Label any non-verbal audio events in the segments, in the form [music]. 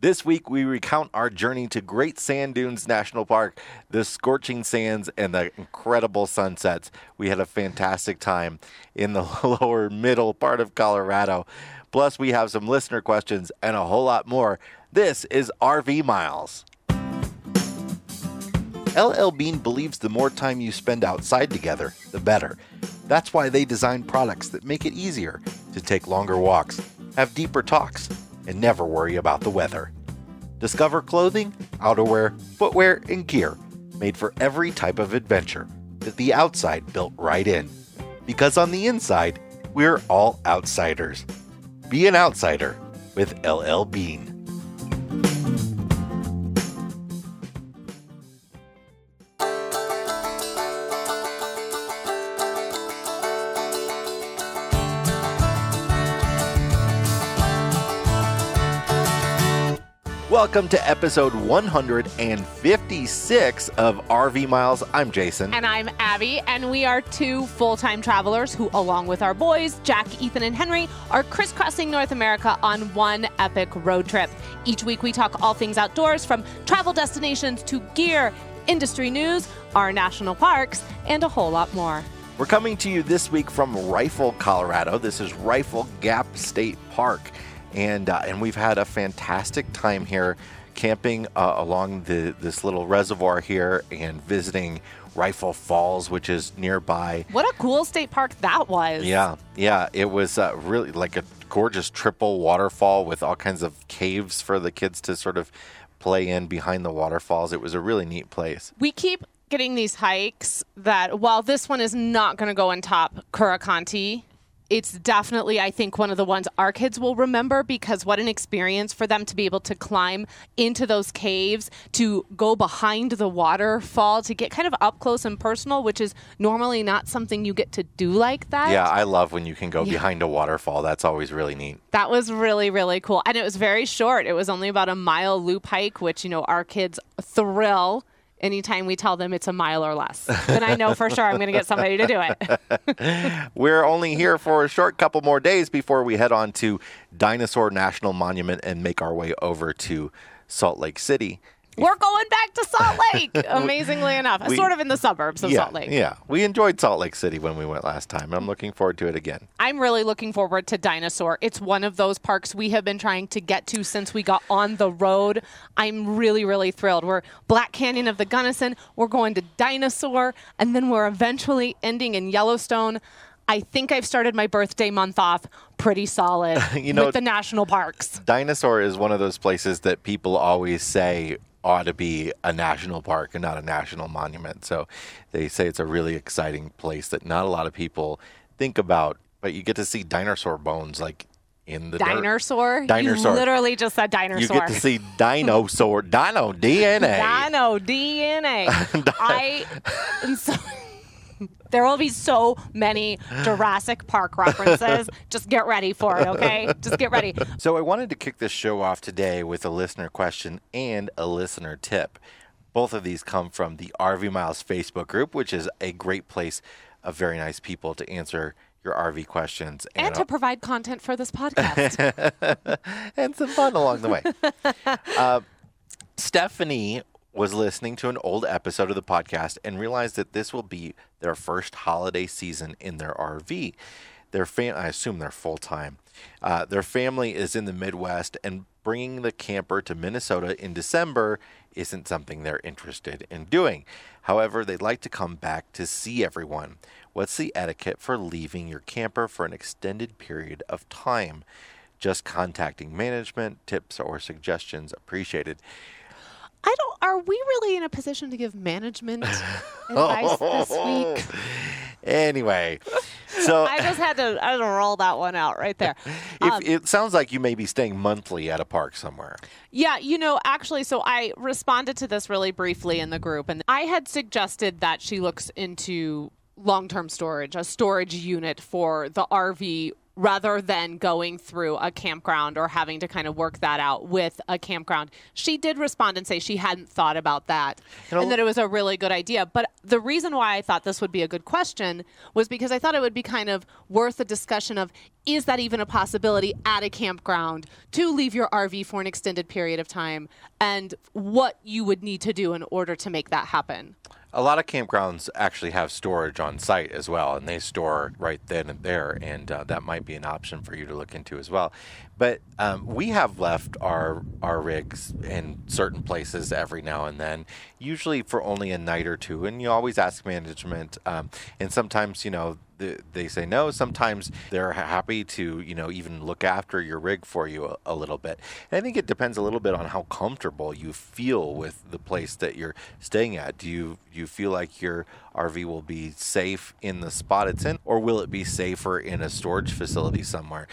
This week, we recount our journey to Great Sand Dunes National Park, the scorching sands, and the incredible sunsets. We had a fantastic time in the [laughs] lower middle part of Colorado. Plus, we have some listener questions and a whole lot more. This is RV Miles. LL Bean believes the more time you spend outside together, the better. That's why they design products that make it easier to take longer walks, have deeper talks, and never worry about the weather. Discover clothing, outerwear, footwear, and gear made for every type of adventure that the outside built right in. Because on the inside, we're all outsiders. Be an outsider with LL Bean. Welcome to episode 156 of RV Miles. I'm Jason. And I'm Abby, and we are two full time travelers who, along with our boys, Jack, Ethan, and Henry, are crisscrossing North America on one epic road trip. Each week, we talk all things outdoors from travel destinations to gear, industry news, our national parks, and a whole lot more. We're coming to you this week from Rifle, Colorado. This is Rifle Gap State Park and uh, and we've had a fantastic time here camping uh, along the this little reservoir here and visiting Rifle Falls, which is nearby. What a cool state park that was! Yeah, yeah, it was uh, really like a gorgeous triple waterfall with all kinds of caves for the kids to sort of play in behind the waterfalls. It was a really neat place. We keep getting these hikes that while this one is not going to go on top Curecanti it's definitely, I think, one of the ones our kids will remember because what an experience for them to be able to climb into those caves, to go behind the waterfall, to get kind of up close and personal, which is normally not something you get to do like that. Yeah, I love when you can go yeah. behind a waterfall. That's always really neat. That was really, really cool. And it was very short. It was only about a mile loop hike, which, you know, our kids thrill anytime we tell them it's a mile or less. Then I know for sure I'm going to get somebody to do it. [laughs] We're only here for a short couple more days before we head on to Dinosaur National Monument and make our way over to Salt Lake City. We're going back to Salt Lake, [laughs] amazingly enough. We, sort of in the suburbs of yeah, Salt Lake. Yeah. We enjoyed Salt Lake City when we went last time. I'm looking forward to it again. I'm really looking forward to Dinosaur. It's one of those parks we have been trying to get to since we got on the road. I'm really, really thrilled. We're Black Canyon of the Gunnison, we're going to Dinosaur, and then we're eventually ending in Yellowstone. I think I've started my birthday month off pretty solid [laughs] you know, with the national parks. Dinosaur is one of those places that people always say ought to be a national park and not a national monument. So they say it's a really exciting place that not a lot of people think about, but you get to see dinosaur bones like in the dinosaur. Dirt. Dinosaur. You literally just said dinosaur. You get to see dinosaur, dino [laughs] DNA. Dino DNA. [laughs] I am so there will be so many [sighs] Jurassic Park references. [laughs] Just get ready for it, okay? Just get ready. So, I wanted to kick this show off today with a listener question and a listener tip. Both of these come from the RV Miles Facebook group, which is a great place of very nice people to answer your RV questions and, and to provide content for this podcast [laughs] and some fun along the way. [laughs] Uh, Stephanie was listening to an old episode of the podcast and realized that this will be their first holiday season in their RV. Their fam- I assume they're full time. Uh, their family is in the Midwest, and bringing the camper to Minnesota in December isn't something they're interested in doing. However, they'd like to come back to see everyone. What's the etiquette for leaving your camper for an extended period of time? Just contacting management, tips or suggestions appreciated. I don't. Are we really in a position to give management [laughs] advice this week? Anyway, so [laughs] I just had to, I had to roll that one out right there. [laughs] If, um, it sounds like you may be staying monthly at a park somewhere. Yeah, you know, actually, so I responded to this really briefly in the group, and I had suggested that she looks into long-term storage, a storage unit for the RV rather than going through a campground or having to kind of work that out with a campground. She did respond and say she hadn't thought about that and that it was a really good idea. But the reason why I thought this would be a good question was because I thought it would be kind of worth a discussion of is that even a possibility at a campground to leave your RV for an extended period of time and what you would need to do in order to make that happen. A lot of campgrounds actually have storage on site as well, and they store right then and there, and uh, that might be an option for you to look into as well. But um, we have left our our rigs in certain places every now and then, usually for only a night or two, and you always ask management, um, and sometimes you know th- they say no. Sometimes they're happy to, you know, even look after your rig for you a, a little bit. And I think it depends a little bit on how comfortable you feel with the place that you're staying at. Do you you feel like your RV will be safe in the spot it's in, or will it be safer in a storage facility somewhere?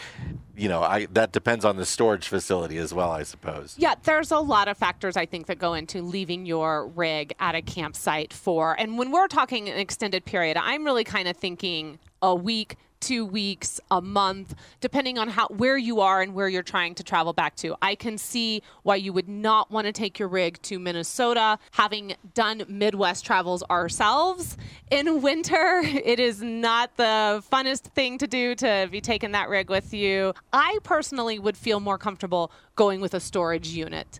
You know, I that depends on the storage facility as well, I suppose. Yeah, there's a lot of factors I think that go into leaving your rig at a campsite for. And when we're talking an extended period, I'm really kind of thinking a week, two weeks, a month, depending on how where you are and where you're trying to travel back to. I can see why you would not want to take your rig to Minnesota. Having done Midwest travels ourselves in winter, [laughs] it is not the funnest thing to do to be taking that rig with you. I personally would feel more comfortable going with a storage unit.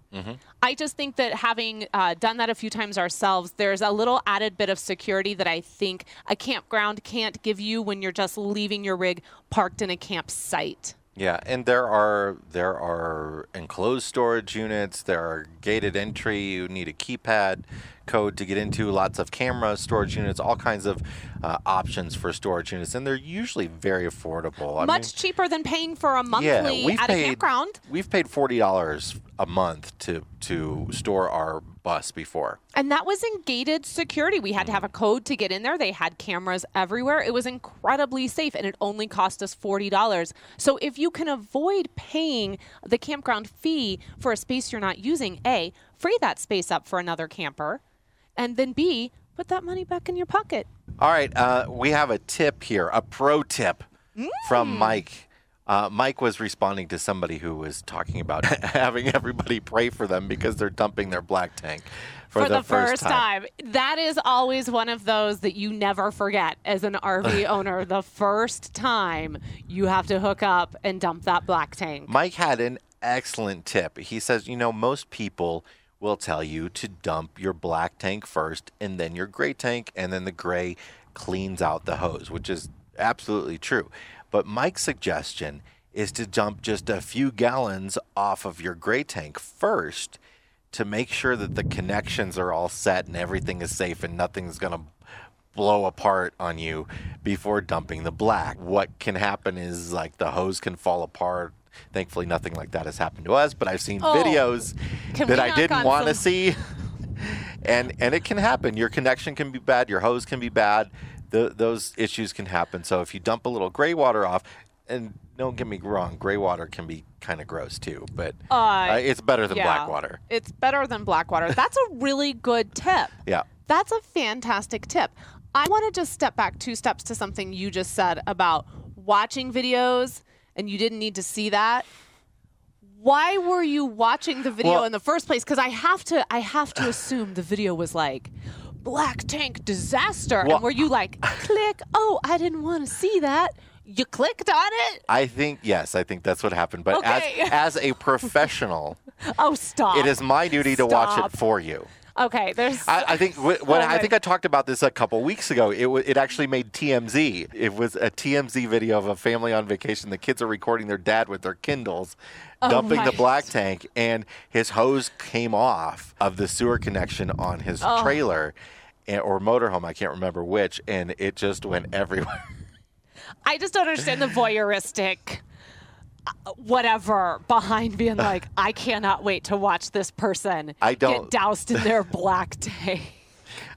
I just think that having uh, done that a few times ourselves, there's a little added bit of security that I think a campground can't give you when you're just leaving your rig parked in a campsite. Yeah, and there are there are enclosed storage units. There are gated entry. You need a keypad code to get into. Lots of camera storage units. All kinds of uh, options for storage units, and they're usually very affordable. I Much mean, cheaper than paying for a monthly yeah, we've at paid a campground. we've paid forty dollars a month to to store our bus before. And that was in gated security. We had to have a code to get in there. They had cameras everywhere. It was incredibly safe and it only cost us $40. So if you can avoid paying the campground fee for a space you're not using, A, free that space up for another camper, and then B, put that money back in your pocket. All right, uh, we have a tip here, a pro tip from Mike. Uh, Mike was responding to somebody who was talking about [laughs] having everybody pray for them because they're dumping their black tank for, For the, first time. That is always one of those that you never forget as an RV [laughs] owner. The first time you have to hook up and dump that black tank. Mike had an excellent tip. He says, you know, most people will tell you to dump your black tank first and then your gray tank, and then the gray cleans out the hose, which is absolutely true. But Mike's suggestion is to dump just a few gallons off of your gray tank first to make sure that the connections are all set and everything is safe and nothing's going to blow apart on you before dumping the black. What can happen is like the hose can fall apart. Thankfully, nothing like that has happened to us, but I've seen Oh. videos that I didn't want to see. [laughs] and and it can happen. Your connection can be bad. Your hose can be bad. The, those issues can happen. So if you dump a little gray water off, and don't get me wrong, gray water can be kind of gross too, but Uh, uh, it's better than black water. It's better than black water. That's a really good tip. Yeah. That's a fantastic tip. I want to just step back two steps to something you just said about watching videos and you didn't need to see that. Why were you watching the video Well- in the first place? Because I have to I have to assume the video was like black tank disaster. Well- and were you like, click, [laughs] oh, I didn't want to see that. You clicked on it? I think yes, I think that's what happened. But Okay. as [laughs] as a professional, Oh stop. it is my duty to watch it for you. Okay, there's I, I think wh- when Oh I think I talked about this a couple weeks ago. It wa it actually made TMZ. It was a TMZ video of a family on vacation. The kids are recording their dad with their Kindles, dumping the black tank, and his hose came off of the sewer connection on his Oh. trailer. and- Or motorhome, I can't remember which, and it just went everywhere. [laughs] I just don't understand the voyeuristic uh, whatever behind being like, I cannot wait to watch this person I get don't- doused in their black [laughs] tank.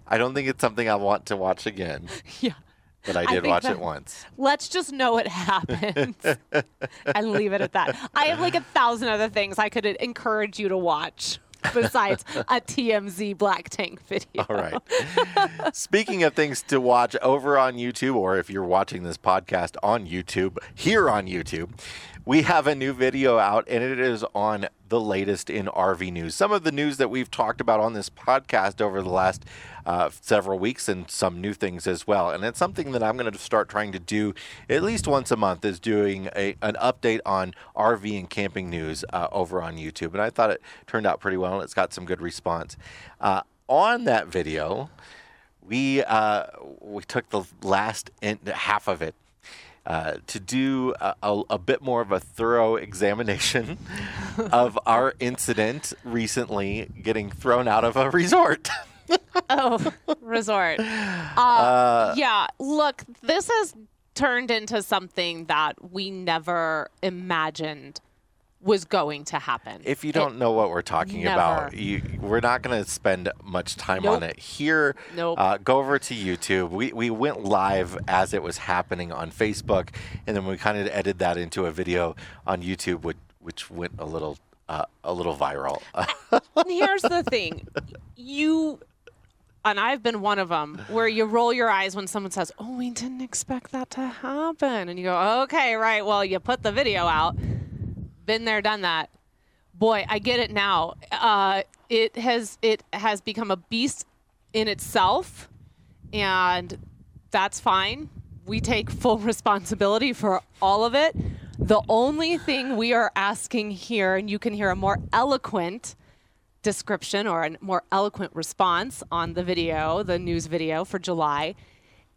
I don't think it's something I want to watch again, [laughs] yeah. But I I did think watch that- it once. Let's just know it happened [laughs] and leave it at that. I have like a thousand other things I could encourage you to watch. besides a TMZ Black Tank video. All right. Speaking of things to watch over on YouTube, or if you're watching this podcast on YouTube, here on YouTube, we have a new video out and it is on the latest in RV news. Some of the news that we've talked about on this podcast over the last uh, several weeks and some new things as well. And it's something that I'm going to start trying to do at least once a month is doing a, an update on RV and camping news uh, over on YouTube. And I thought it turned out pretty well and it's got some good response. Uh, on that video, we uh, we took the last in, half of it uh, to do a, a, a, bit more of a thorough examination [laughs] of our incident recently getting thrown out of a resort. [laughs] oh, resort. [laughs] Uh, uh, yeah, look, this has turned into something that we never imagined was going to happen. If you don't it, know what we're talking never. about, you, we're not going to spend much time nope. on it here. Nope. Uh, go over to YouTube. We, we went live as it was happening on Facebook, and then we kind of edited that into a video on YouTube, which, which went a little uh, a little viral. [laughs] Here's the thing, you. And I've been one of them where you roll your eyes when someone says, "Oh, we didn't expect that to happen," and you go, "Okay, right. Well, you put the video out." Been there, done that. Boy, I get it now. Uh, it has it has become a beast in itself, and that's fine. We take full [laughs] responsibility for all of it. The only thing we are asking here, and you can hear a more eloquent description or a more eloquent response on the video, the news video for July,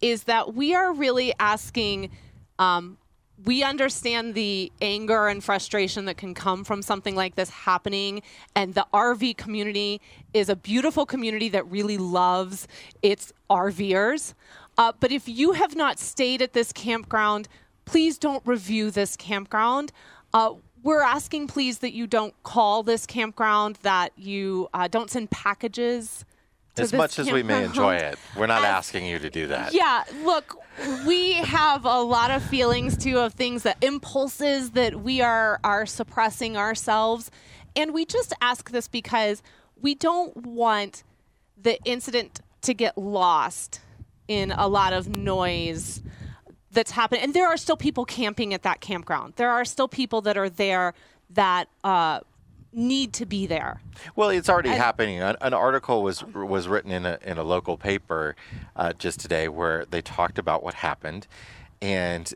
is that we are really asking um, we understand the anger and frustration that can come from something like this happening. And the RV community is a beautiful community that really loves its RVers. Uh, but if you have not stayed at this campground, please don't review this campground. Uh, we're asking, please, that you don't call this campground, that you uh, don't send packages as much as we may enjoy it, we're not as, asking you to do that. Yeah, look, we have a lot of feelings too of things that impulses that we are are suppressing ourselves, and we just ask this because we don't want the incident to get lost in a lot of noise that's happening. And there are still people camping at that campground. There are still people that are there that uh, need to be there. Well, it's already and, happening. An, an, article was was written in a in a local paper uh, just today where they talked about what happened, and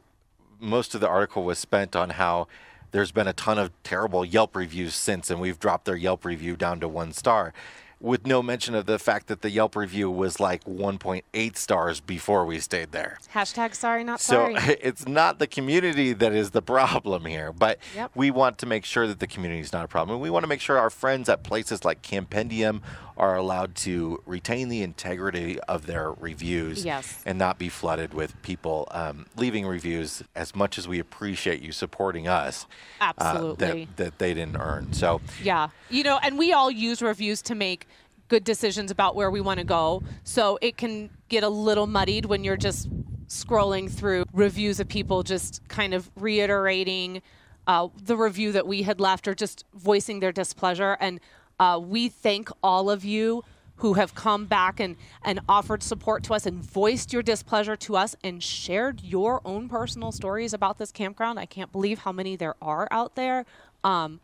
most of the article was spent on how there's been a ton of terrible Yelp reviews since, and we've dropped their Yelp review down to one star with no mention of the fact that the Yelp review was like 1.8 stars before we stayed there. Hashtag sorry, not so sorry. So [laughs] it's not the community that is the problem here, but yep. we want to make sure that the community is not a problem. We want to make sure our friends at places like Campendium are allowed to retain the integrity of their reviews yes. and not be flooded with people um, leaving reviews as much as we appreciate you supporting us. Absolutely. Uh, that, that they didn't earn. So, yeah. You know, and we all use reviews to make good decisions about where we want to go. So it can get a little muddied when you're just scrolling through reviews of people just kind of reiterating uh, the review that we had left or just voicing their displeasure. And uh, we thank all of you who have come back and, and offered support to us and voiced your displeasure to us and shared your own personal stories about this campground. I can't believe how many there are out there. Um,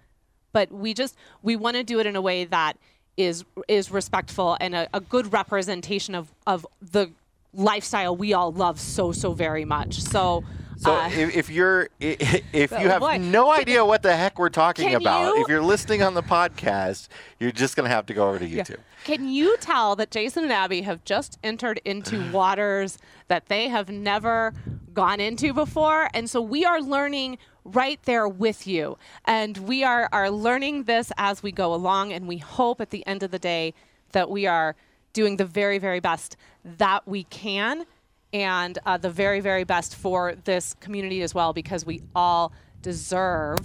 but we just we want to do it in a way that is is respectful and a, a good representation of of the lifestyle we all love so so very much. So so uh, if, if, you're if you have boy. no idea what the heck we're talking about, you? if you're listening on the podcast, you're just going to have to go over to YouTube. Yeah. Can you tell that Jason and Abby have just entered into [sighs] waters that they have never gone into before? And so we are learning right there with you. And we are, are learning this as we go along. And we hope at the end of the day that we are doing the very, very best that we can and uh, the very, very best for this community as well because we all deserve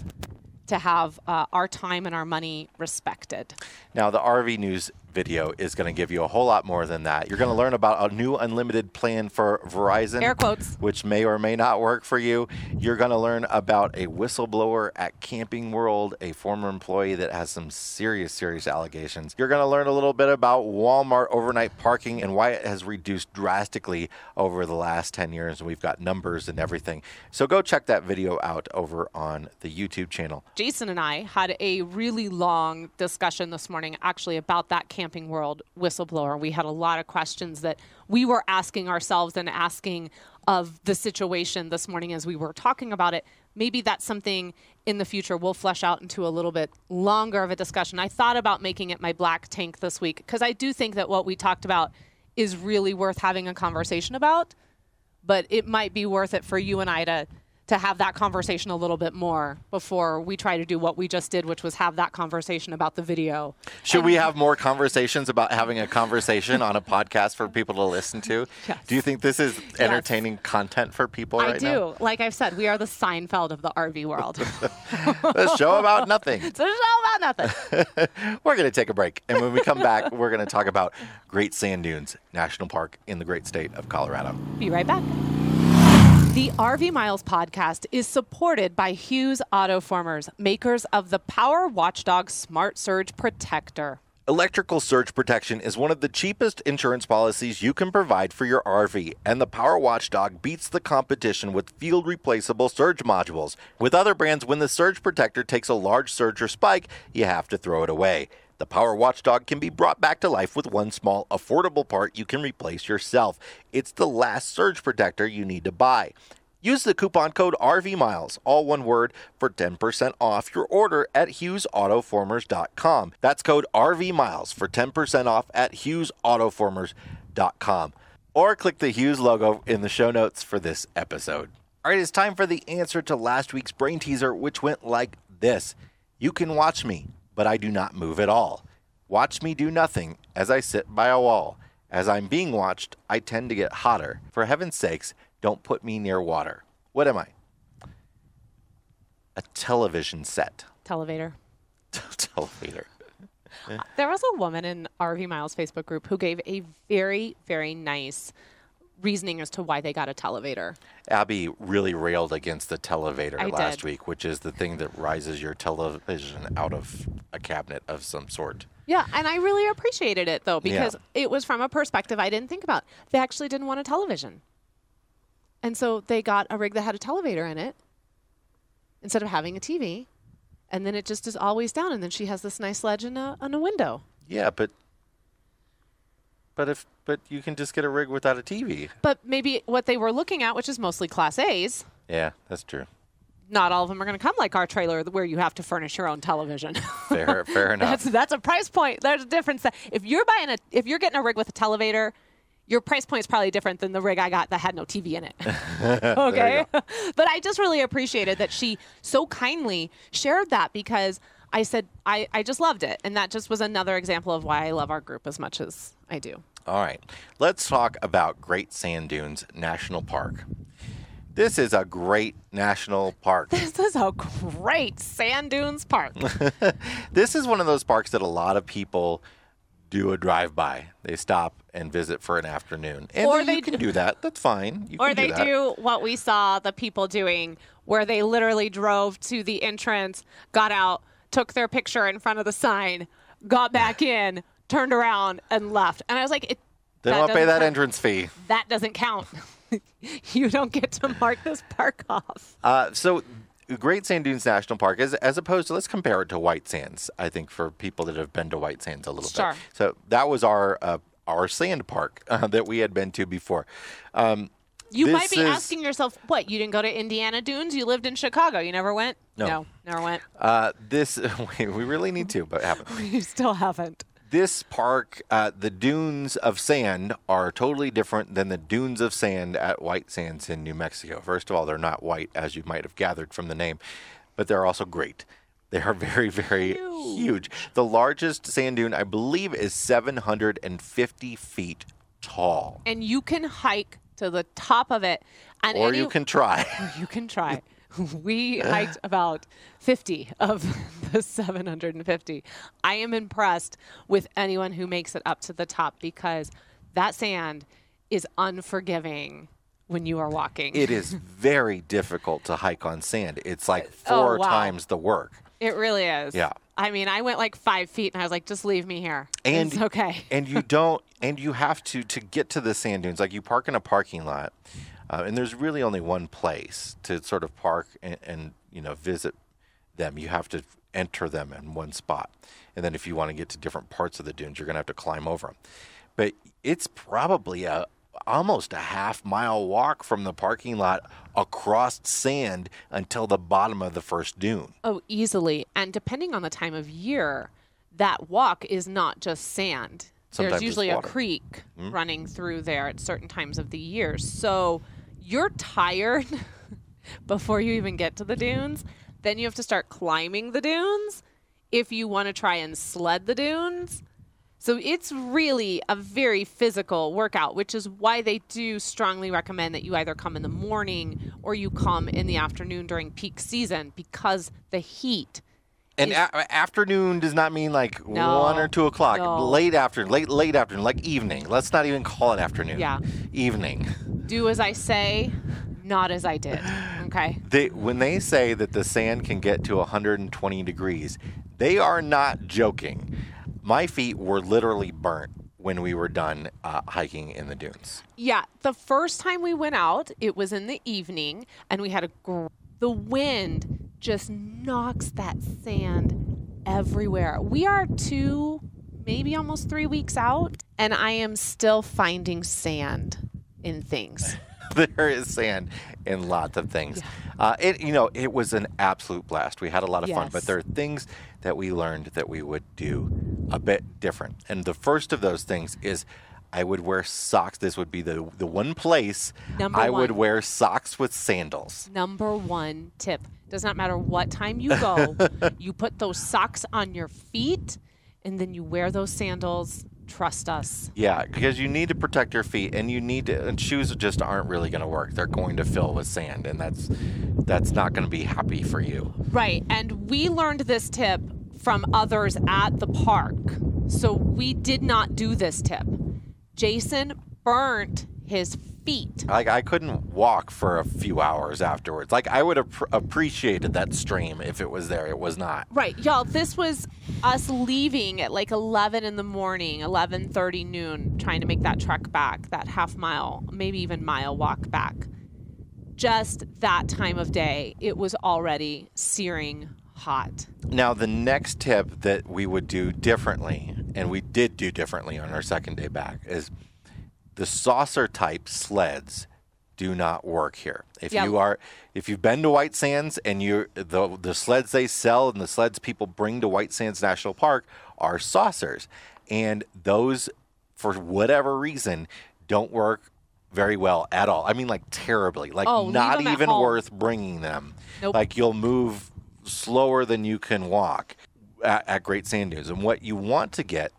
to have uh, our time and our money respected. Now, the RV News video is going to give you a whole lot more than that. You're going to learn about a new unlimited plan for Verizon, Air quotes. which may or may not work for you. You're going to learn about a whistleblower at Camping World, a former employee that has some serious, serious allegations. You're going to learn a little bit about Walmart overnight parking and why it has reduced drastically over the last 10 years. We've got numbers and everything. So go check that video out over on the YouTube channel. Jason and I had a really long discussion this morning actually about that Camping World whistleblower. We had a lot of questions that we were asking ourselves and asking of the situation this morning as we were talking about it. Maybe that's something in the future we'll flesh out into a little bit longer of a discussion. I thought about making it my black tank this week because I do think that what we talked about is really worth having a conversation about, but it might be worth it for you and I to to have that conversation a little bit more before we try to do what we just did, which was have that conversation about the video. Should we have more conversations about having a conversation on a podcast for people to listen to? Yes. Do you think this is entertaining content for people I right do. now? Like I've said, we are the Seinfeld of the RV world. [laughs] A show about nothing. [laughs] it's a show about nothing. [laughs] We're going to take a break. And when we come back, we're going to talk about Great Sand Dunes National Park in the great state of Colorado. Be right back. The RV Miles podcast is supported by Hughes Autoformers, makers of the Power Watchdog Smart Surge Protector. Electrical surge protection is one of the cheapest insurance policies you can provide for your RV, and the Power Watchdog beats the competition with field replaceable surge modules. With other brands, when the surge protector takes a large surge or spike, you have to throw it away. The Power Watchdog can be brought back to life with one small, affordable part you can replace yourself. It's the last surge protector you need to buy. Use the coupon code RVMiles, all one word, for 10% off your order at HughesAutoformers.com. That's code RVMiles for 10% off at HughesAutoformers.com. Or click the Hughes logo in the show notes for this episode. All right, it's time for the answer to last week's brain teaser, which went like this You can watch me, but I do not move at all. Watch me do nothing as I sit by a wall. As I'm being watched, I tend to get hotter. For heaven's sakes, don't put me near water. What am I? A television set. Televator. [laughs] Televator. [laughs] There was a woman in RV Miles Facebook group who gave a very, very nice reasoning as to why they got a televator. Abby really railed against the televator I last did. week, which is the thing that rises your television out of a cabinet of some sort. Yeah, and I really appreciated it though because Yeah. it was from a perspective I didn't think about. They actually didn't want a television. And so they got a rig that had a televator in it instead of having a TV. And then it just is always down and then she has this nice ledge and a, and a window. Yeah, but but if but you can just get a rig without a TV. But maybe what they were looking at, which is mostly class A's, Yeah, that's true. not all of them are going to come like our trailer where you have to furnish your own television. [laughs] Fair, fair [laughs] enough. That's that's a price point. There's a difference. If you're buying a if you're getting a rig with a televator, your price point is probably different than the rig I got that had no TV in it. [laughs] okay, but I just really appreciated that she so kindly shared that because I said I I just loved it, and that just was another example of why I love our group as much as I do. All right, let's talk about Great Sand Dunes National Park. This is a great national park. [laughs] This is a great sand dunes park. [laughs] this is one of those parks that a lot of people do a drive by. They stop and visit for an afternoon. And Or you they can do- do that. That's fine. You or they that. do what we saw the people doing where they literally drove to the entrance got out took their picture in front of the sign got back [sighs] in turned around and left and i was like it, They don't pay that count. entrance fee. that doesn't count [laughs] you don't get to mark this park off Uh, so, Great Sand Dunes National Park, as, as opposed to, let's compare it to White Sands, I think, for people that have been to White Sands a little Sure. bit. So, that was our uh, our sand park uh, [laughs] that we had been to before. Um, you This might be is- asking yourself what you didn't go to indiana dunes you lived in chicago you never went No. never went uh, this, [laughs] we we really need to, but haven't. [laughs] you still haven't this park, uh, the dunes of sand are totally different than the dunes of sand at White Sands in New Mexico. First of all, they're not white, as you might have gathered from the name, but they're also great. They are [laughs] very, very huge. The largest sand dune, I believe, is 750 feet tall. and you can hike to the top of it and Or any- you can try. [laughs] you can try. [laughs] we hiked about 50 of [laughs] the 750. I am impressed with anyone who makes it up to the top because that sand is unforgiving when you are walking. It is very difficult to hike on sand. It's like Oh, four wow. times the work. It really is. Yeah. I mean, I went like five feet and I was like, just leave me here. And it's okay. and you [laughs] don't and you have to to get to the sand dunes like you park in a parking lot uh, and there's really only one place to sort of park and, and you know visit them you have to enter them in one spot and then if you want to get to different parts of the dunes you're going to have to climb over them but it's probably a almost a half mile walk from the parking lot across sand until the bottom of the first dune Oh, easily. And depending on the time of year, that walk is not just sand. Sometimes There's usually a creek mm-hmm. running through there at certain times of the year. So you're tired [laughs] before you even get to the dunes. Then you have to start climbing the dunes if you want to try and sled the dunes. So it's really a very physical workout, which is why they do strongly recommend that you either come in the morning or you come in the afternoon during peak season because the heat. And is- a- uh, afternoon does not mean like No, one or two o'clock. no. Late afternoon, late late afternoon, like evening. Let's not even call it afternoon. Yeah. evening. Do as I say, not as I did. Okay. [laughs] They when they say that the sand can get to 120 degrees, they are not joking. My feet were literally burnt when we were done uh, hiking in the dunes. Yeah, the first time we went out, it was in the evening, and we had a gr- the wind just knocks that sand everywhere. We are two, maybe almost three weeks out, and I am still finding sand in things. [laughs] there is sand in lots of things. Uh, it you know it was an absolute blast. We had a lot of fun, but there are things that we learned that we would do a bit different. And the first of those things is I would wear socks. This would be the the one place Number I would wear socks with sandals. Number one tip does not matter what time you [laughs] go, you put those socks on your feet, and then you wear those sandals. Trust us. Yeah, because you need to protect your feet, and you need to. And shoes just aren't really going to work. They're going to fill with sand, and that's that's not going to be happy for you. Right. And we learned this tip from others at the park. So we did not do this tip. Jason burnt his feet. Like I couldn't walk for a few hours afterwards. Like I would have pr- appreciated that stream if it was there. It was not. Right. Y'all, this was us leaving at like 11 in the morning, 11:30 noon, trying to make that trek back, that half mile, maybe even mile walk back. Just that time of day, it was already searing hot. Now the next tip that we would do differently, and we did do differently on our second day back, is the saucer type sleds do not work here. If Yeah. you are if you've been to White Sands and you the the sleds they sell and the sleds people bring to White Sands National Park are saucers. And those for whatever reason don't work very well at all. I mean like terribly. Like Oh, not even worth bringing them. Nope. Like you'll move slower than you can walk at, at Great Sand Dunes. And what you want to get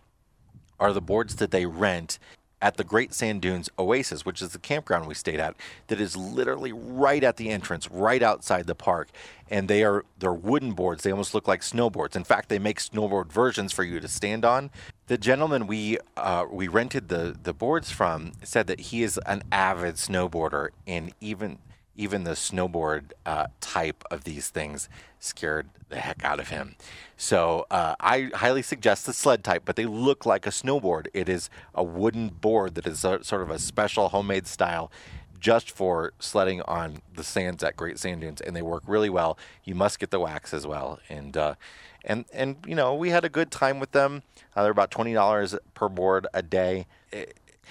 are the boards that they rent at the Great Sand Dunes Oasis, which is the campground we stayed at, that is literally right at the entrance, right outside the park. And they are they're wooden boards. They almost look like snowboards. In fact, they make snowboard versions for you to stand on. The gentleman we uh, we rented the the boards from said that he is an avid snowboarder, and even even the snowboard uh, type of these things scared the heck out of him. So uh, I highly suggest the sled type, but they look like a snowboard. It is a wooden board that is a, sort of a special homemade style just for sledding on the sands at Great Sand Dunes, and they work really well. You must get the wax as well, and uh, and and you know we had a good time with them. Uh, they're about twenty dollars per board a day.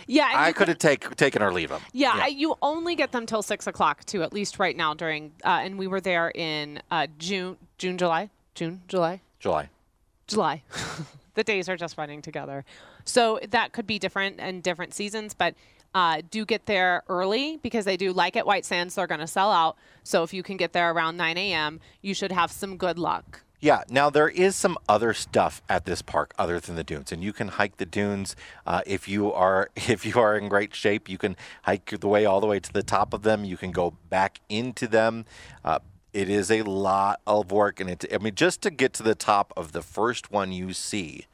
Yeah, I could have take, taken or leave them. Yeah, I- you only get them till six o'clock too, at least right now during. Uh, and we were there in uh, June, June, July, June, July, July. July. [laughs] the days are just running together, so that could be different in different seasons. But uh, do get there early because they do like at White Sands. They're going to sell out. So if you can get there around nine a.m., you should have some good luck. Yeah, now there is some other stuff at this park other than the dunes, and you can hike the dunes uh, if you are [laughs] if you are in great shape. You can hike the way all the way to the top of them. You can go back into them. Uh, it is a lot of work, and it. I mean, just to get to the top of the first one you see,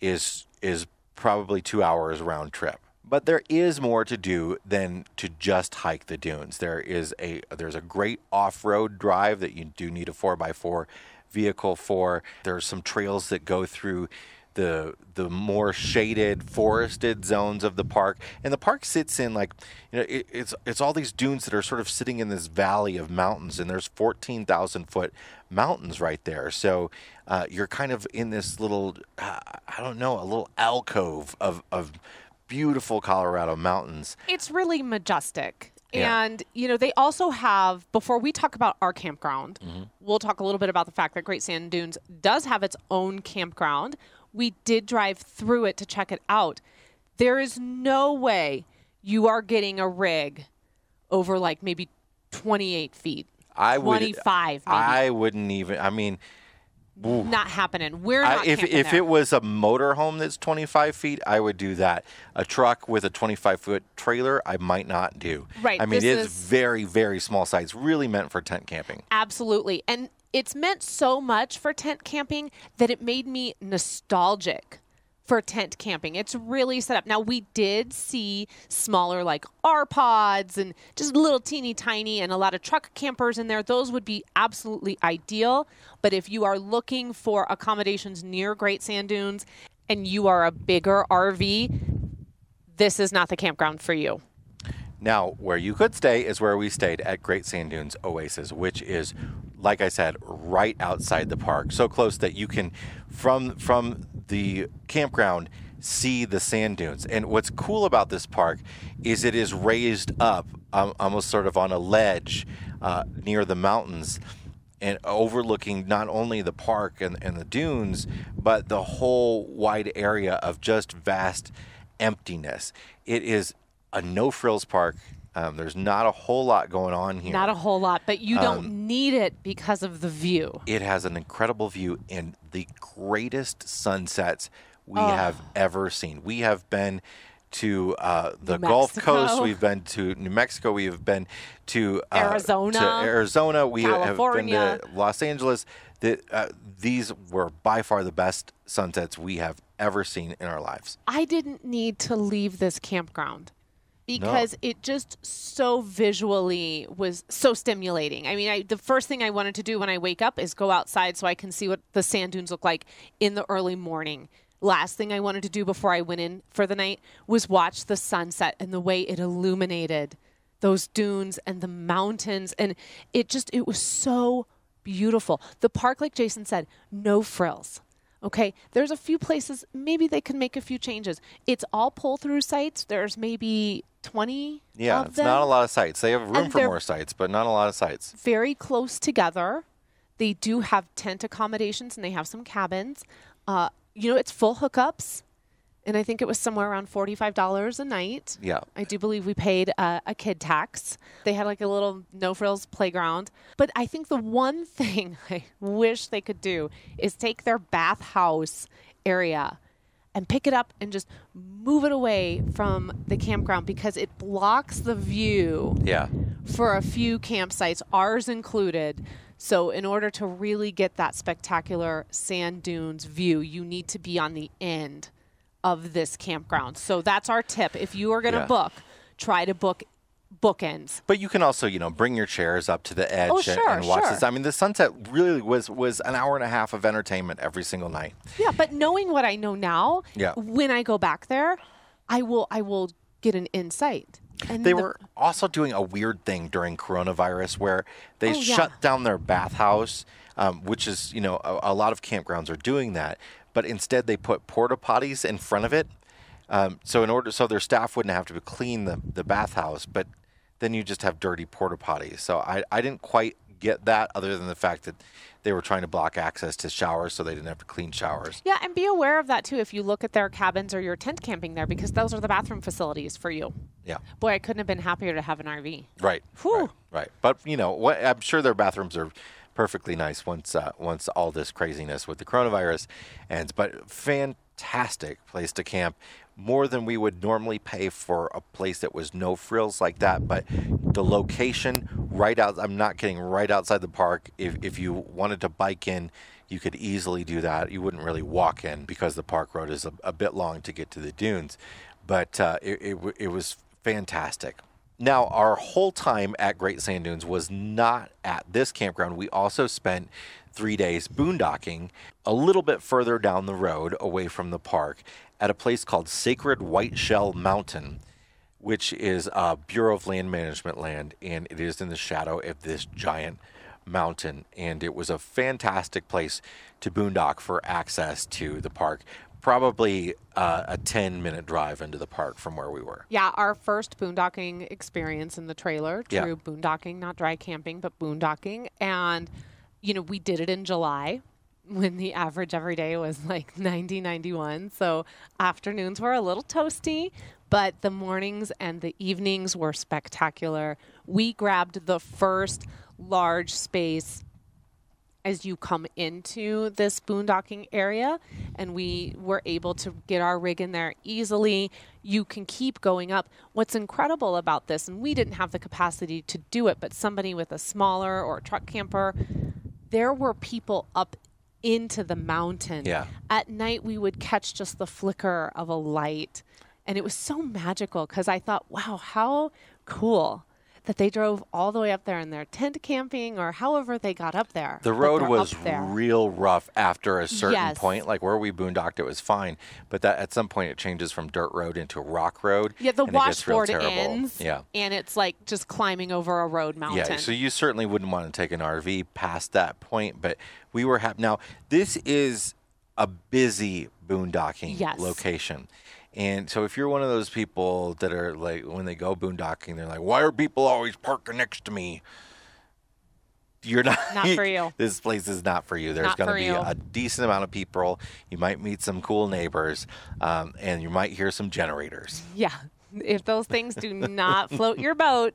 is is probably two hours round trip. But there is more to do than to just hike the dunes. There is a there's a great off road drive that you do need a four x four vehicle for. There's some trails that go through the the more shaded forested zones of the park and the park sits in like you know it, it's it's all these dunes that are sort of sitting in this valley of mountains and there's 14,000 foot mountains right there so uh, you're kind of in this little uh, I don't know a little alcove of of beautiful Colorado mountains It's really majestic. Yeah. And, you know, they also have, before we talk about our campground, Mm-hmm. we'll talk a little bit about the fact that Great Sand Dunes does have its own campground. We did drive through it to check it out. There is no way you are getting a rig over like maybe 28 feet. I would 25 maybe. I wouldn't even I mean not happening. We're I, not if if there. it was a motorhome that's 25 feet, I would do that. A truck with a 25 foot trailer, I might not do. Right, I mean, it's is- very very small size, really meant for tent camping. Absolutely. And it's meant so much for tent camping that it made me nostalgic for tent camping. It's really set up. Now, we did see smaller, like R pods and just little teeny tiny, and a lot of truck campers in there. Those would be absolutely ideal. But if you are looking for accommodations near Great Sand Dunes and you are a bigger RV, this is not the campground for you. Now, where you could stay is where we stayed at Great Sand Dunes Oasis, which is, like I said, right outside the park, so close that you can, from from the campground, see the sand dunes. And what's cool about this park is it is raised up, um, almost sort of on a ledge uh, near the mountains. And overlooking not only the park and, and the dunes, but the whole wide area of just vast emptiness. It is a no frills park. Um, there's not a whole lot going on here. Not a whole lot, but you don't Um, need it because of the view. it has an incredible view and the greatest sunsets we Oh. have ever seen. We have been to uh, the Gulf. Coast. We've been to New Mexico. We have been to uh, Arizona. To Arizona. We have California. been to Los Angeles. The, uh, these were by far the best sunsets we have ever seen in our lives. I didn't need to leave this campground because it just so visually was so stimulating. I mean, I, the first thing I wanted to do when I wake up is go outside so I can see what the sand dunes look like in the early morning. Last thing I wanted to do before I went in for the night was watch the sunset and the way it illuminated those dunes and the mountains and it just it was so beautiful. The park like Jason said, no frills. Okay, there's a few places maybe they can make a few changes. It's all pull through sites. There's maybe 20 Yeah, it's them not a lot of sites. They have room And for more sites, but not a lot of sites. very close together. They do have tent accommodations and they have some cabins. Uh, you know, it's full hookups. And I think it was somewhere around $45 a night. Yeah. I do believe we paid uh, a kid tax. They had like a little no frills playground. But I think the one [laughs] thing I wish they could do is take their bathhouse area and pick it up and just move it away from the campground because it blocks the view Yeah. for a few campsites, ours included. So, in order to really get that spectacular sand dunes view, you need to be on the end of this campground. So, that's our tip. If you are going to Yeah. book, try to book bookends. But you can also, you know, bring your chairs up to the edge Oh, and- sure, and watch sure. this. I mean, the sunset really was was an hour and a half of entertainment every single night. Yeah, but knowing what I know now, Yeah. when I go back there, I will I will get an insight. And They the- were also doing a weird thing during coronavirus where they Oh, yeah. shut down their bathhouse, um, which is, you know, a, a lot of campgrounds are doing that. But instead, they put porta potties in front of it. Um, so in order, so their staff wouldn't have to clean the, the bathhouse, but then you just have dirty porta potties. So I, I didn't quite get that, other than the fact that they were trying to block access to showers, so they didn't have to clean showers. Yeah, and be aware of that too if you look at their cabins or your tent camping there because those are the bathroom facilities for you. Yeah. Boy, I couldn't have been happier to have an RV. Right. Whew. Right. Right. But you know, what, I'm sure their bathrooms are perfectly nice once uh, once all this craziness with the coronavirus ends. But fantastic place to camp. More than we would normally pay for a place that was no frills like that. But the location, right out, I'm not kidding, right outside the park. If, if you wanted to bike in, you could easily do that. You wouldn't really walk in because the park road is a, a bit long to get to the dunes. But uh, it, it, it was fantastic. Now, our whole time at Great Sand Dunes was not at this campground. We also spent three days boondocking a little bit further down the road away from the park at a place called Sacred White Shell Mountain, which is a Bureau of Land Management land, and it is in the shadow of this giant mountain. And it was a fantastic place to boondock for access to the park probably uh, a 10 minute drive into the park from where we were. Yeah, our first boondocking experience in the trailer. True Yeah. boondocking, not dry camping, but boondocking. And, you know, we did it in July when the average every day was like [laughs] 90, 91. So afternoons were a little toasty, but the mornings and the evenings were spectacular. We grabbed the first large space as you come into this boondocking area and we were able to get our rig in there easily you can keep going up what's incredible about this and we didn't have the capacity to do it but somebody with a smaller or a truck camper there were people up into the mountain. Yeah. at night we would catch just the flicker of a light. And it was so magical because i thought wow how cool that they drove all the way up there in their tent camping or however they got up there The road was real rough after a certain Yes. point. Like where we boondocked, it was fine, but that at some point it changes from dirt road into rock road. Yeah, the and it gets real washboard ends. Yeah. And it's like just climbing over a road mountain. Yeah, so you certainly wouldn't want to take an RV past that point, but we were happy. Now, this is a busy boondocking Yes. location. And so if you're one of those people that are like, when they go boondocking, they're like, why are people always parking next to me? You're not. Not for [laughs] you. This place is not for you. There's going to be you. a decent amount of people. You might meet some cool neighbors, um, and you might hear some generators. yeah. If those things do not float your boat,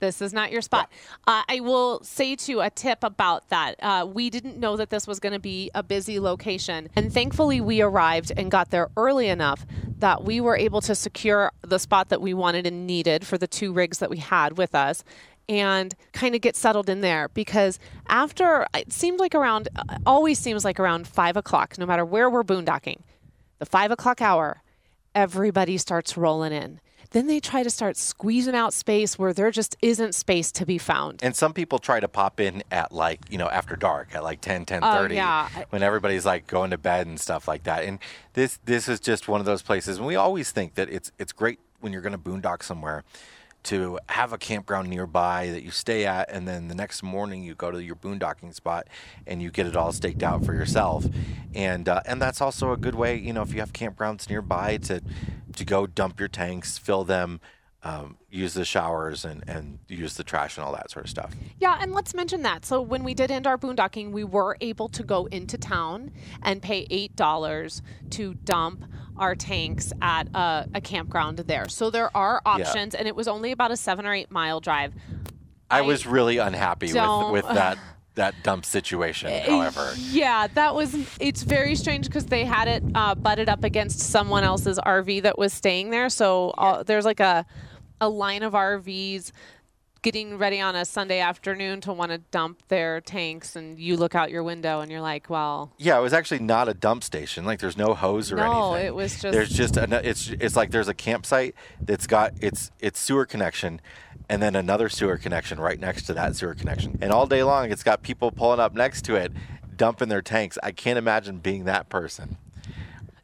this is not your spot. Uh, I will say too a tip about that. Uh, we didn't know that this was going to be a busy location, and thankfully we arrived and got there early enough that we were able to secure the spot that we wanted and needed for the two rigs that we had with us. And kind of get settled in there because after it seemed like around, always seems like around five o'clock, no matter where we're boondocking, the five o'clock hour, everybody starts rolling in. Then they try to start squeezing out space where there just isn't space to be found. And some people try to pop in at like, you know, after dark at like 10, 10 Oh, yeah. when everybody's like going to bed and stuff like that. And this this is just one of those places and we always think that it's it's great when you're going to boondock somewhere to have a campground nearby that you stay at and then the next morning you go to your boondocking spot and you get it all staked out for yourself. And uh, and that's also a good way you know if you have campgrounds nearby to to go dump your tanks fill them um, use the showers and, and use the trash and all that sort of stuff Yeah, and let's mention that. So when we did end our boondocking, we were able to go into town and pay eight dollars to dump our tanks at a, a campground there. So there are options, and it was only about a seven or eight mile drive. I, I was really unhappy with, with [laughs] that that dump situation however Yeah, that was. It's very strange because they had it uh, butted up against someone else's RV that was staying there. So uh, there's like a a line of RVs getting ready on a Sunday afternoon to want to dump their tanks, and you look out your window and you're like, well. Yeah, it was actually not a dump station. Like there's no hose or No, anything. it was just- there's just a, it's it's like there's a campsite that's got its its sewer connection, and then another sewer connection right next to that sewer connection. And all day long, it's got people pulling up next to it, dumping their tanks. I can't imagine being that person.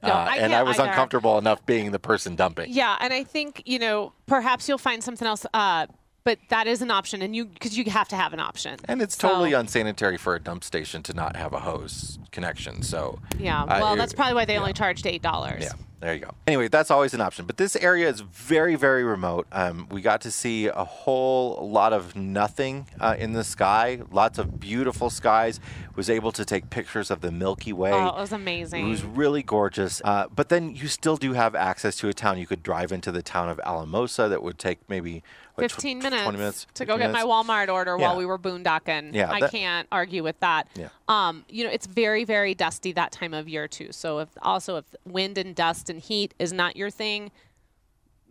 No, Uh, I and I was either. uncomfortable enough being the person dumping. Yeah, and I think you know perhaps you'll find something else. Uh, but that is an option, and you because you have to have an option. And it's So- totally unsanitary for a dump station to not have a hose connection. So Yeah, uh, well, it- that's probably why they yeah. only charged eight dollars. Yeah, there you go. Anyway, that's always an option. But this area is very, very remote. Um, we got to see a whole lot of nothing uh, in the sky, lots of beautiful skies. Was able to take pictures of the Milky Way. Oh, it was amazing. It was really gorgeous. Uh, but then you still do have access to a town. You could drive into the town of Alamosa that would take maybe tw- 15 tw- minutes, 20 minutes to go 15 get my? Walmart order Yeah. while we were boondocking. Yeah, I that- can't argue with that. Yeah. Um, you know, it's very, very dusty that time of year too. So if also if wind and dust and heat is not your thing,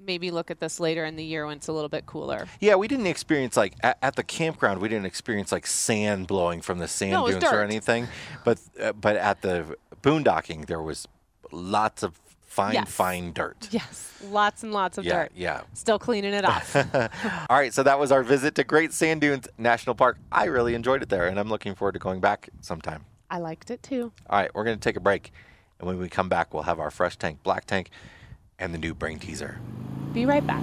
maybe look at this later in the year when it's a little bit cooler. Yeah, we didn't experience like at, at the campground. We didn't experience like sand blowing from the sand No, dunes or anything. But uh, but at the boondocking, there was lots of fine Yes. fine dirt. Yes, lots and lots of Yeah, dirt. yeah. Still cleaning it off. [laughs] All right, so that was our visit to Great Sand Dunes National Park. I really enjoyed it there, and I'm looking forward to going back sometime. I liked it too. All right, we're going to take a break, and when we come back, we'll have our fresh tank, black tank, and the new brain teaser. Be right back.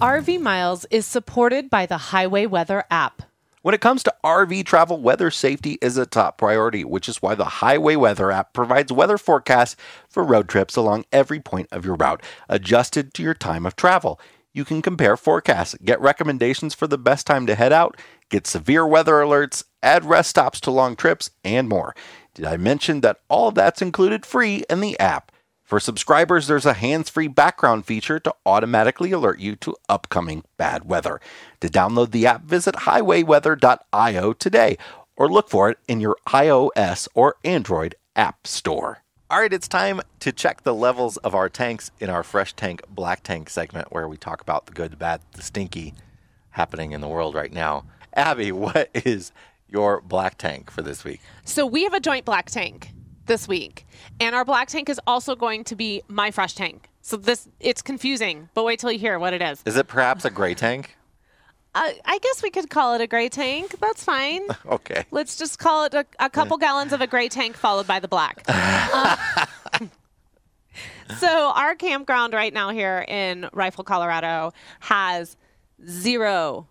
RV Miles is supported by the Highway Weather app. When it comes to RV travel, weather safety is a top priority, which is why the Highway Weather app provides weather forecasts for road trips along every point of your route, adjusted to your time of travel. You can compare forecasts, get recommendations for the best time to head out, get severe weather alerts, add rest stops to long trips, and more. Did I mention that all of that's included free in the app? For subscribers, there's a hands free background feature to automatically alert you to upcoming bad weather. To download the app, visit highwayweather.io today or look for it in your iOS or Android app store. All right, it's time to check the levels of our tanks in our Fresh Tank Black Tank segment where we talk about the good, the bad, the stinky happening in the world right now. Abby, [laughs] what is your black tank for this week? So we have a joint black tank this week, and our black tank is also going to be my fresh tank. So this it's confusing, but wait till you hear what it is. Is it perhaps a gray tank? I, I guess we could call it a gray tank. That's fine. [laughs] Okay. Let's just call it a, a couple gallons of a gray tank followed by the black. [laughs] Uh, [laughs] so our campground right now here in Rifle, Colorado has zero,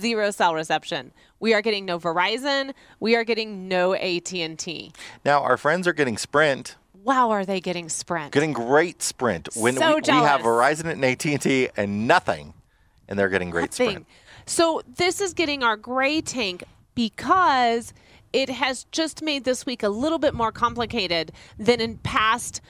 zero cell reception. We are getting no Verizon. We are getting no AT&T. Now, our friends are getting Sprint, Wow, are they getting Sprint? getting great Sprint. When So we, we have. Verizon and AT&T and nothing, and they're getting great thing. Sprint. So this is getting our gray tank because it has just made this week a little bit more complicated than in past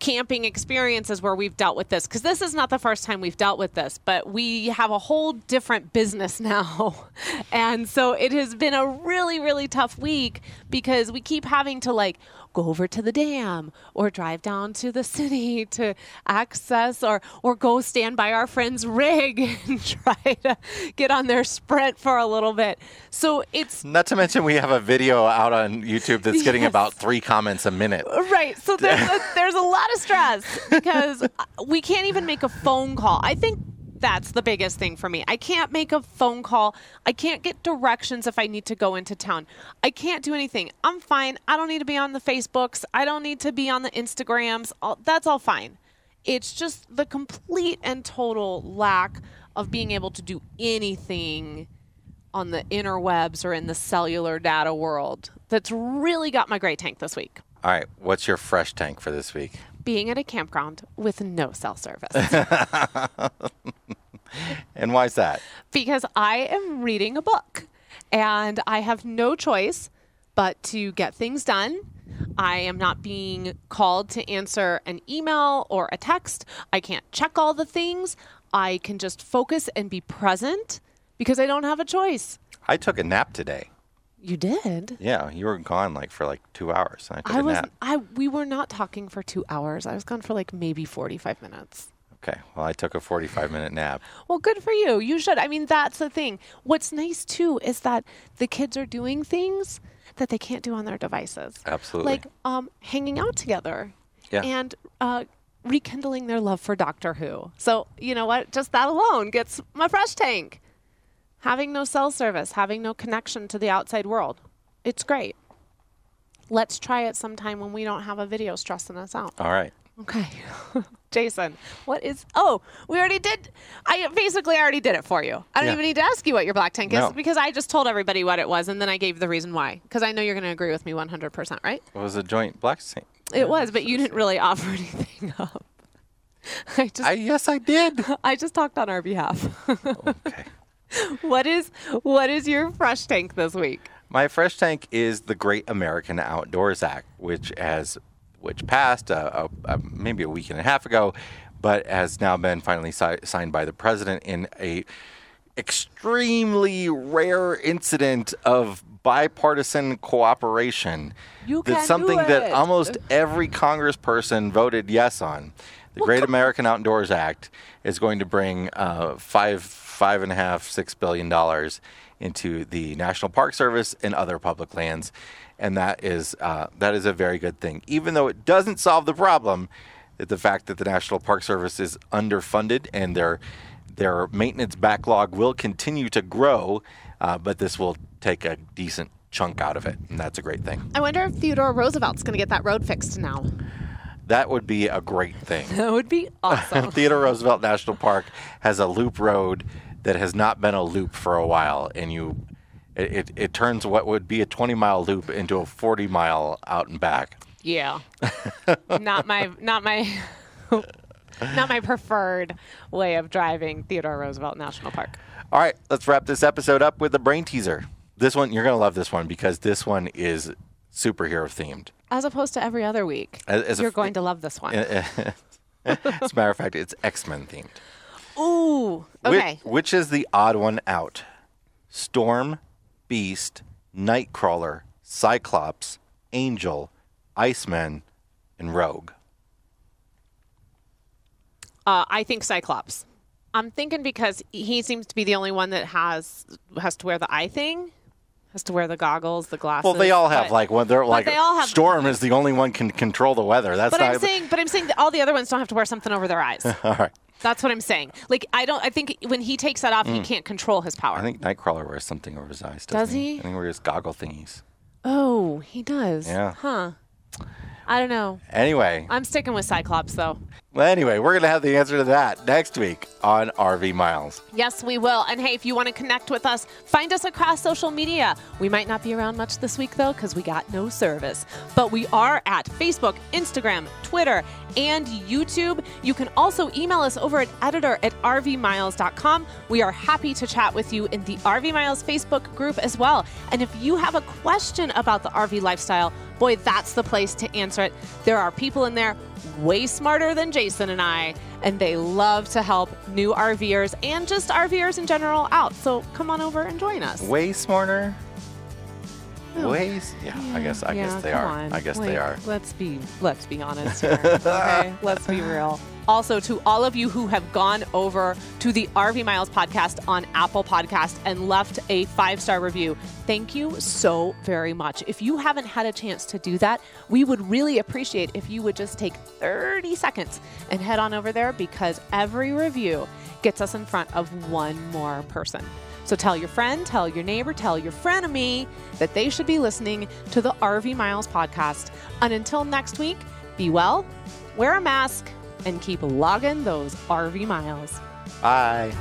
camping experiences where we've dealt with this because this is not the first time we've dealt with this but we have a whole different business [laughs] now. And so it has been a really really tough week because we keep having to like go over to the dam or drive down to the city [laughs] to access or or go stand by our friend's rig [laughs] and try to get on their sprint for a little bit so it's Not to mention, we have a video out on YouTube that's getting Yes. about three comments a minute. Right. So [laughs] there's a, there's a lot of stress because uh, we can't even make a phone call. I think that's the biggest thing for me. I can't make a phone call. I can't get directions if I need to go into town. I can't do anything. I'm fine. I don't need to be on the Facebooks. I don't need to be on the Instagrams. All, that's all fine. It's just the complete and total lack of being able to do anything on the interwebs or in the cellular data world that's really got my gray tank this week. All right, what's your fresh tank for this week? Being at a campground with no cell service [laughs] And why's that? because I am reading a book and I have no choice but to get things done. I am not being called to answer an email or a text. I can't check all the things. I can just focus and be present because I don't have a choice. I took a nap today. You did. Yeah, you were gone like for like two hours. I took I a was nap. I we were not talking for 2 hours. I was gone for like maybe 45 minutes. Okay, well, I took a 45 minute nap. Well, good for you. You should. I mean, that's the thing. What's nice too is that the kids are doing things that they can't do on their devices. Absolutely. Like um, hanging out together Yeah. and uh, rekindling their love for Doctor Who. So, you know what? Just that alone gets my fresh tank. Having no cell service, having no connection to the outside world. It's great. Let's try it sometime when we don't have a video stressing us out. All right. Okay. [laughs] Jason, what is Oh, we already did I basically already did it for you. I don't Yeah. even need to ask you what your black tank No. is because I just told everybody what it was and then I gave the reason why because I know you're going to agree with me 100%, right? It was a joint black tank. It was, but you didn't really offer [laughs] anything up. [laughs] I just I, yes, I did. I just talked on our behalf. okay. [laughs] what is what is your fresh tank this week? My fresh tank is the Great American Outdoors Act, which has which passed uh, uh, maybe a week and a half ago, but has now been finally si- signed by the president in a extremely rare incident of bipartisan cooperation. You That's something that almost every congressperson voted yes on. The Great American Outdoors Act is going to bring uh, five, five and a half, six billion dollars into the National Park Service and other public lands, and that is uh, that is a very good thing. Even though it doesn't solve the problem, that the fact that the National Park Service is underfunded and their their maintenance backlog will continue to grow, uh, but this will take a decent chunk out of it, and that's a great thing. I wonder if Theodore Roosevelt's going to get that road fixed now. That would be a great thing. [laughs] That would be [laughs] awesome. Theodore Roosevelt National Park has a loop road that has not been a loop for a while, and you, it, it, it turns what would be a 20 mile loop into a 40 mile out and back. yeah. [laughs] not my not my not my preferred way of driving Theodore Roosevelt National Park. All right, let's wrap this episode up with a brain teaser. This one, you're going to love this one because this one is superhero themed. As opposed to every other week. As- as You're f- going to love this one. [laughs] As a matter of fact, it's X Men themed. Ooh. Whi- Okay. Which, is the odd one out? Storm, Beast, Nightcrawler, Cyclops, Angel, Iceman, and Rogue. Uh, I think Cyclops. I'm thinking because he seems to be the only one that has has to wear the eye thing, has to wear the goggles, the glasses. Well, they all have but- like when they're like they all have- Storm is the only one can control the weather. That's But not. I'm saying, but I'm saying that all the other ones don't have to wear something over their eyes. [laughs] all right. That's what I'm saying. Like I don't. I think when he takes that off, he can't control his power. Mm. I think Nightcrawler wears something over his eyes. Does doesn't he? I think he wears goggle thingies. oh, he does. Yeah. Huh. I don't know. Anyway, I'm sticking with Cyclops though. Well, anyway, we're gonna have the answer to that next week on RV Miles. Yes, we will. And hey, if you want to connect with us, find us across social media. We might not be around much this week, though, because we got no service. But we are at Facebook, Instagram, Twitter, and YouTube. You can also email us over at editor at rvmiles.com. We are happy to chat with you in the RV Miles Facebook group as well. And if you have a question about the RV lifestyle, boy, that's the place to answer it. There are people in there way smarter than Jason and I, and they love to help new RVers and just RVers in general out. So come on over and join us. Way smarter. Oh. Ways? Yeah, I guess. I Yeah, guess they are. on. I guess Like, they are. Let's be let's be honest here. Okay, [laughs] let's be real. Also, to all of you who have gone over to the RV Miles podcast on Apple Podcast and left a five star review, thank you so very much. If you haven't had a chance to do that, we would really appreciate if you would just take 30 seconds and head on over there because every review gets us in front of one more person. So tell your friend, tell your neighbor, tell your frenemy that they should be listening to the RV Miles podcast. And until next week, be well, wear a mask, and keep logging those RV miles. Bye.